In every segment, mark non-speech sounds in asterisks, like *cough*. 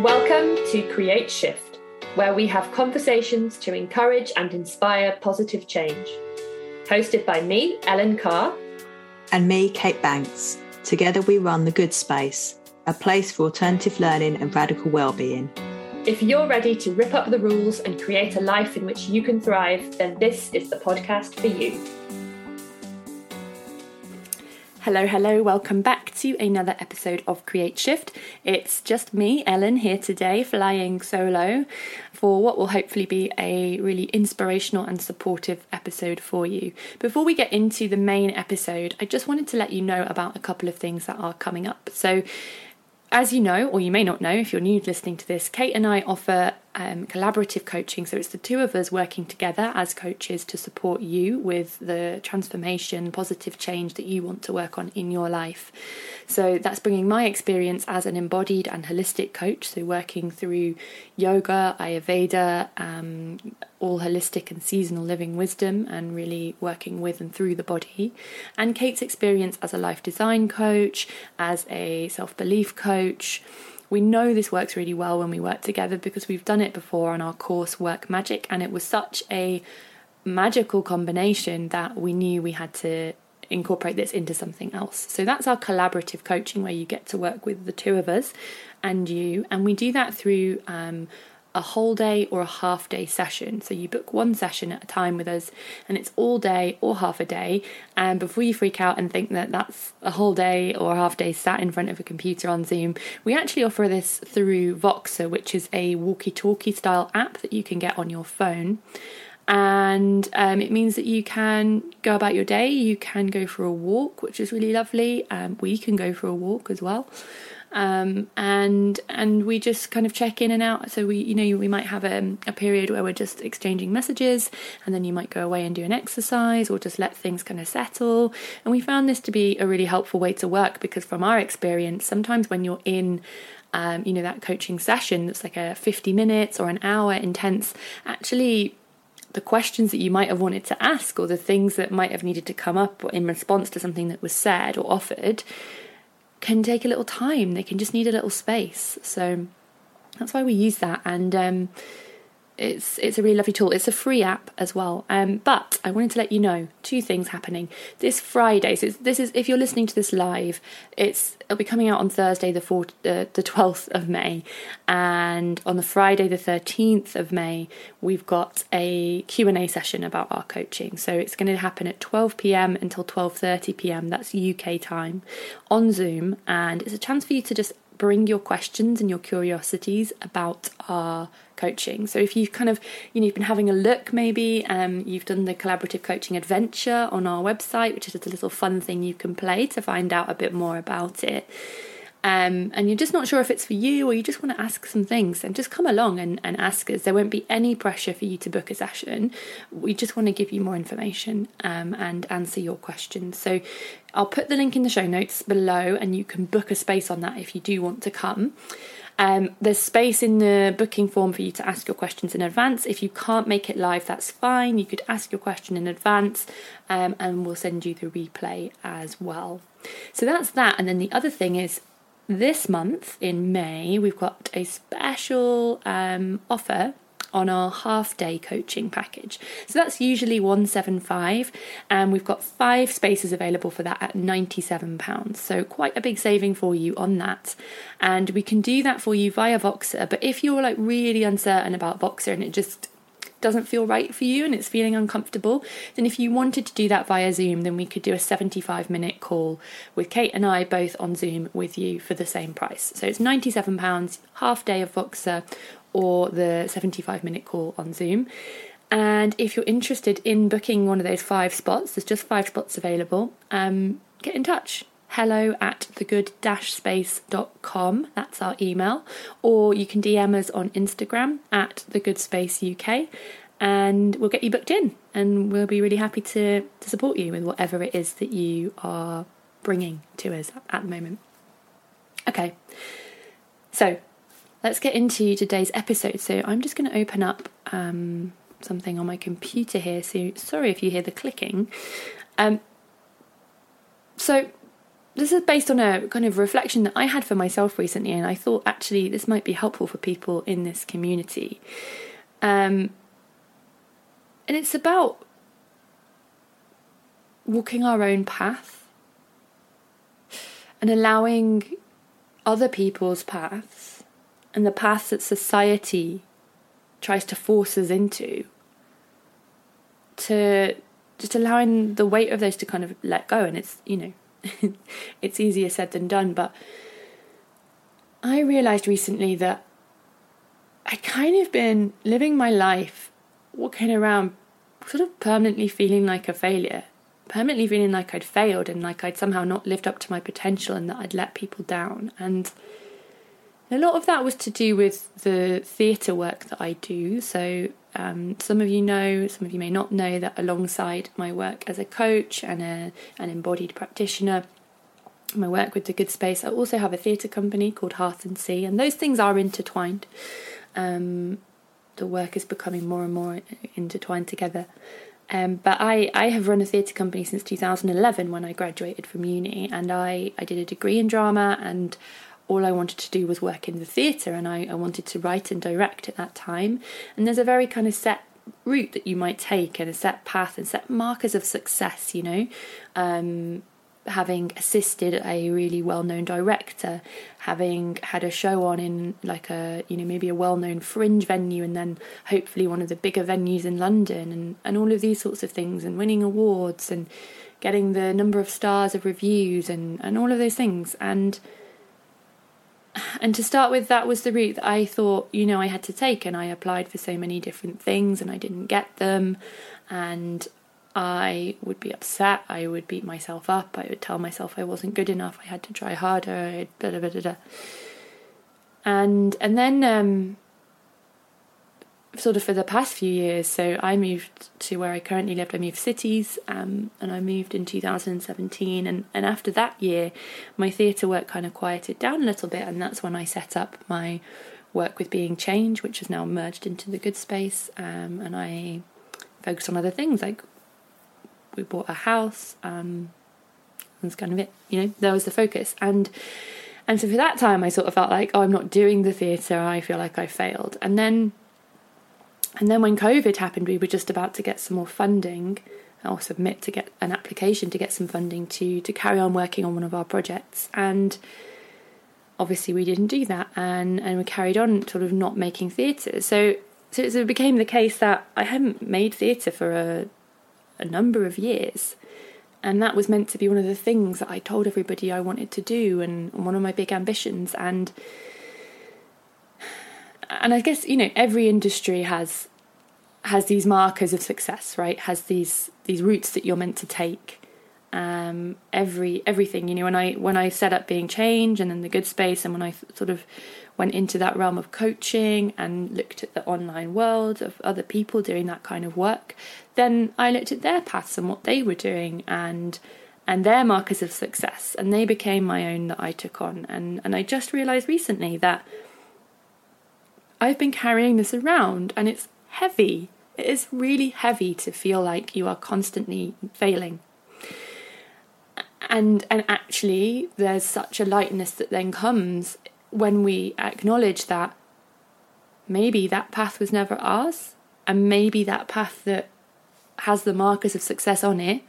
Welcome to Create Shift, where we have conversations to encourage and inspire positive change. Hosted by me, Ellen Carr. And me, Kate Banks. Together we run The Good Space, a place for alternative learning and radical well-being. If you're ready to rip up the rules and create a life in which you can thrive, then this is the podcast for you. Hello, hello, welcome back to another episode of Create Shift. It's just me, Ellen, here today, flying solo for what will hopefully be a really inspirational and supportive episode for you. Before we get into the main episode, I just wanted to let you know about a couple of things that are coming up. So, as you know, or you may not know if you're new listening to this, Kate and I offer um, collaborative coaching. So it's the two of us working together as coaches to support you with the transformation, positive change that you want to work on in your life. So that's bringing my experience as an embodied and holistic coach. So working through yoga, Ayurveda, um, all holistic and seasonal living wisdom, and really working with and through the body. And Kate's experience as a life design coach, as a self belief coach we know this works really well when we work together because we've done it before on our course Work Magic, and it was such a magical combination that we knew we had to incorporate this into something else. So that's our collaborative coaching where you get to work with the two of us and you, and we do that through um, a whole day or a half day session. So you book one session at a time with us, and it's all day or half a day. And before you freak out and think that that's a whole day or a half day sat in front of a computer on Zoom, we actually offer this through Voxer, which is a walkie talkie style app that you can get on your phone. And um, it means that you can go about your day, you can go for a walk, which is really lovely. Um, we can go for a walk as well um, and and we just kind of check in and out. So we, you know, we might have a, a period where we're just exchanging messages, and then you might go away and do an exercise, or just let things kind of settle. And we found this to be a really helpful way to work because, from our experience, sometimes when you're in um, you know that coaching session that's like a 50 minutes or an hour intense actually the questions that you might have wanted to ask or the things that might have needed to come up in response to something that was said or offered can take a little time. They can just need a little space. So that's why we use that. And um, it's it's a really lovely tool. It's a free app as well. Um, but I wanted to let you know two things happening this Friday. So this is if you're listening to this live, it's it'll be coming out on Thursday the fourth, uh, the twelfth of May, and on the Friday the thirteenth of May, we've got a Q and A session about our coaching. So it's going to happen at twelve p.m. until twelve thirty p.m. That's UK time on Zoom, and it's a chance for you to just bring your questions and your curiosities about our coaching. So if you've kind of, you know, you've been having a look, maybe um, you've done the collaborative coaching adventure on our website, which is a little fun thing you can play to find out a bit more about it. Um, and you're just not sure if it's for you or you just want to ask some things, and just come along and, and ask us. There won't be any pressure for you to book a session. We just want to give you more information um, and answer your questions. So I'll put the link in the show notes below, and you can book a space on that if you do want to come. Um, there's space in the booking form for you to ask your questions in advance. If you can't make it live, that's fine. You could ask your question in advance, um, and we'll send you the replay as well. So that's that. And then the other thing is this month in May, we've got a special um, offer on our half day coaching package. So that's usually 175 and we've got 5 spaces available for that at 97 pounds. So quite a big saving for you on that. And we can do that for you via Voxer, but if you're like really uncertain about Voxer and it just doesn't feel right for you and it's feeling uncomfortable, then if you wanted to do that via Zoom, then we could do a 75 minute call with Kate and I both on Zoom with you for the same price. So it's £97, half day of Voxer, or the 75 minute call on Zoom. And if you're interested in booking one of those five spots, there's just five spots available, um, get in touch hello at thegood-space.com. That's our email. Or you can DM us on Instagram at thegoodspaceuk and we'll get you booked in and we'll be really happy to, to support you with whatever it is that you are bringing to us at the moment. Okay, so let's get into today's episode. So I'm just going to open up um, something on my computer here. So sorry if you hear the clicking. Um, so this is based on a kind of reflection that I had for myself recently, and I thought actually this might be helpful for people in this community. Um, and it's about walking our own path and allowing other people's paths and the paths that society tries to force us into to just allowing the weight of those to kind of let go. And it's you know *laughs* it's easier said than done, but I realized recently that I'd kind of been living my life walking around sort of permanently feeling like a failure, permanently feeling like I'd failed and like I'd somehow not lived up to my potential and that I'd let people down. And a lot of that was to do with the theatre work that I do. So, um, some of you know, some of you may not know that alongside my work as a coach and a, an embodied practitioner, my work with the Good Space, I also have a theatre company called Hearth and Sea, and those things are intertwined. Um, the work is becoming more and more intertwined together. Um, but I, I have run a theatre company since 2011 when I graduated from uni, and I, I did a degree in drama and all I wanted to do was work in the theatre and I, I wanted to write and direct at that time. And there's a very kind of set route that you might take and a set path and set markers of success, you know. Um, having assisted a really well-known director having had a show on in like a you know maybe a well-known fringe venue and then hopefully one of the bigger venues in London and and all of these sorts of things and winning awards and getting the number of stars of reviews and and all of those things and and to start with, that was the route that I thought, you know, I had to take. And I applied for so many different things and I didn't get them. And I would be upset. I would beat myself up. I would tell myself I wasn't good enough. I had to try harder. Blah, blah, blah. And, and then, um, sort of for the past few years. So I moved to where I currently lived. I moved cities, um, and I moved in 2017. And, and after that year, my theatre work kind of quieted down a little bit, and that's when I set up my work with Being Change, which has now merged into the Good Space. Um, and I focused on other things like we bought a house. Um, that's kind of it. You know, there was the focus and. And so for that time, I sort of felt like, oh, I'm not doing the theatre. I feel like I failed. And then and then when COVID happened, we were just about to get some more funding or submit to get an application to get some funding to to carry on working on one of our projects. And obviously we didn't do that and, and we carried on sort of not making theatre. So so it became the case that I hadn't made theatre for a a number of years. And that was meant to be one of the things that I told everybody I wanted to do and one of my big ambitions and and I guess you know every industry has has these markers of success, right? Has these these routes that you're meant to take. Um, every everything, you know, when I when I set up being change and then the good space, and when I sort of went into that realm of coaching and looked at the online world of other people doing that kind of work, then I looked at their paths and what they were doing and and their markers of success, and they became my own that I took on. And and I just realised recently that I've been carrying this around and it's heavy. It is really heavy to feel like you are constantly failing. And and actually there's such a lightness that then comes when we acknowledge that maybe that path was never ours and maybe that path that has the markers of success on it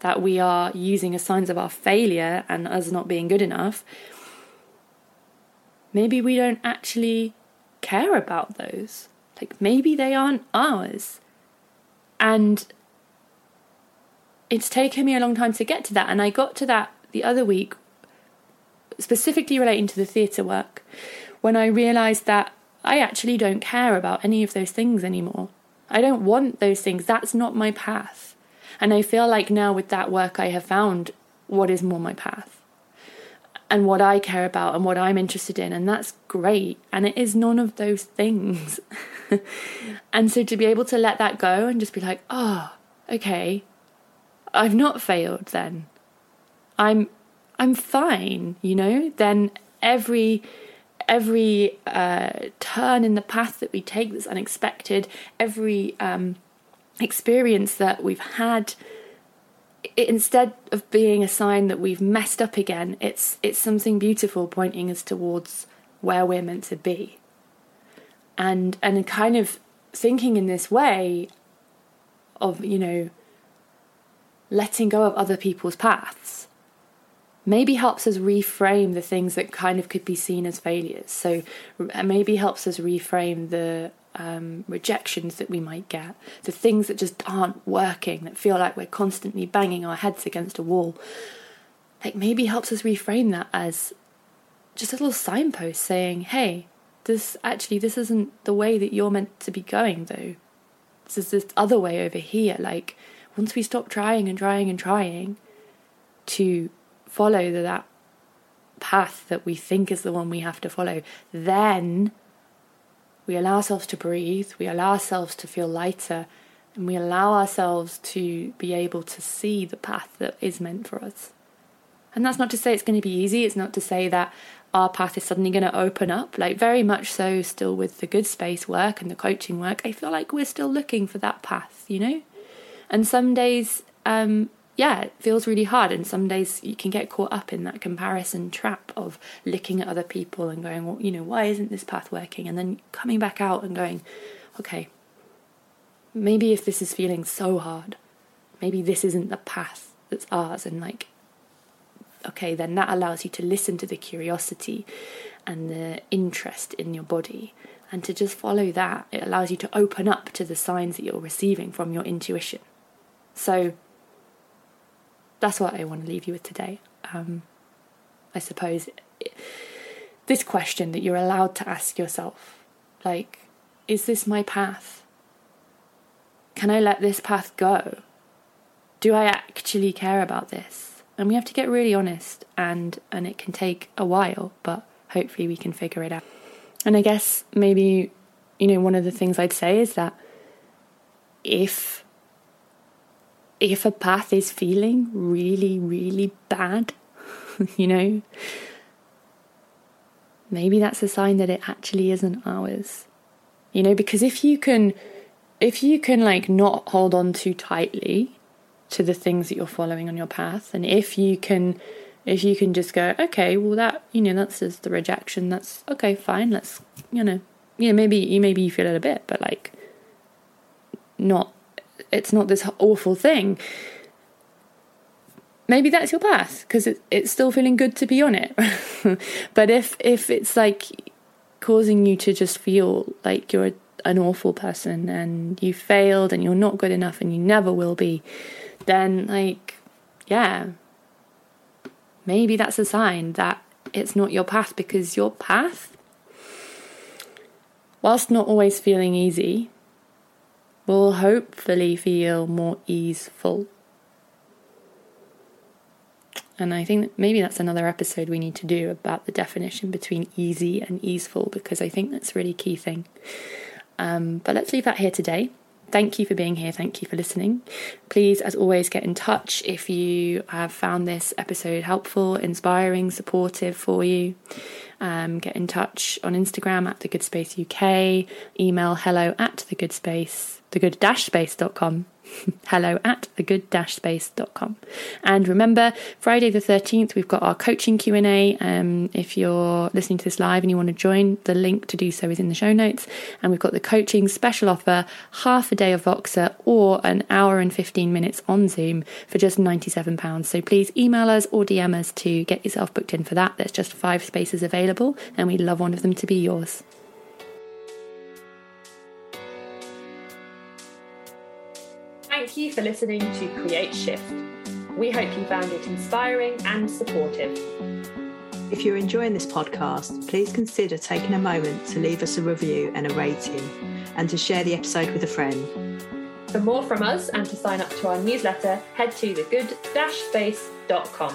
that we are using as signs of our failure and us not being good enough maybe we don't actually care about those. Like maybe they aren't ours. And it's taken me a long time to get to that. And I got to that the other week, specifically relating to the theatre work, when I realised that I actually don't care about any of those things anymore. I don't want those things. That's not my path. And I feel like now with that work, I have found what is more my path and what I care about and what I'm interested in, and that's great. And it is none of those things. *laughs* and so to be able to let that go and just be like, oh, okay, I've not failed then. I'm I'm fine, you know? Then every every uh, turn in the path that we take that's unexpected, every um, experience that we've had instead of being a sign that we've messed up again, it's it's something beautiful pointing us towards where we're meant to be. And and kind of thinking in this way of, you know, letting go of other people's paths maybe helps us reframe the things that kind of could be seen as failures. So maybe helps us reframe the um, rejections that we might get, the things that just aren't working, that feel like we're constantly banging our heads against a wall. Like maybe helps us reframe that as just a little signpost saying, hey, this actually, this isn't the way that you're meant to be going, though. This is this other way over here. Like, once we stop trying and trying and trying to follow that path that we think is the one we have to follow, then we allow ourselves to breathe, we allow ourselves to feel lighter, and we allow ourselves to be able to see the path that is meant for us. And that's not to say it's going to be easy, it's not to say that our path is suddenly going to open up. Like, very much so, still with the good space work and the coaching work, I feel like we're still looking for that path, you know? And some days, um, yeah, it feels really hard. And some days you can get caught up in that comparison trap of looking at other people and going, well, you know, why isn't this path working? And then coming back out and going, okay, maybe if this is feeling so hard, maybe this isn't the path that's ours. And like, okay, then that allows you to listen to the curiosity and the interest in your body and to just follow that. It allows you to open up to the signs that you're receiving from your intuition. So, that's what I want to leave you with today. Um, I suppose this question that you're allowed to ask yourself like, is this my path? Can I let this path go? Do I actually care about this? And we have to get really honest, and, and it can take a while, but hopefully we can figure it out. And I guess maybe, you know, one of the things I'd say is that if if a path is feeling really, really bad, *laughs* you know, maybe that's a sign that it actually isn't ours. You know, because if you can, if you can like not hold on too tightly to the things that you're following on your path, and if you can, if you can just go, okay, well that, you know, that's just the rejection. That's okay, fine. Let's, you know, yeah, maybe you maybe you feel it a bit, but like, not it's not this awful thing. Maybe that's your path because it, it's still feeling good to be on it. *laughs* But if if it's like causing you to just feel like you're an awful person and you failed and you're not good enough and you never will be then like yeah. Maybe that's a sign that it's not your path because your path whilst not always feeling easy will hopefully feel more easeful. And I think maybe that's another episode we need to do about the definition between easy and easeful because I think that's a really key thing. Um, but let's leave that here today. Thank you for being here. Thank you for listening. Please, as always, get in touch if you have found this episode helpful, inspiring, supportive for you. Um, get in touch on Instagram at the Good Space UK. Email hello at the Good Space The thegood-space.com. *laughs* hello at thegood-space.com. And remember, Friday the 13th, we've got our coaching Q&A. Um, if you're listening to this live and you want to join, the link to do so is in the show notes. And we've got the coaching special offer, half a day of Voxer or an hour and 15 minutes on Zoom for just £97. So please email us or DM us to get yourself booked in for that. There's just five spaces available and we'd love one of them to be yours. Thank you for listening to Create Shift. We hope you found it inspiring and supportive. If you're enjoying this podcast, please consider taking a moment to leave us a review and a rating and to share the episode with a friend. For more from us and to sign up to our newsletter, head to thegood-space.com.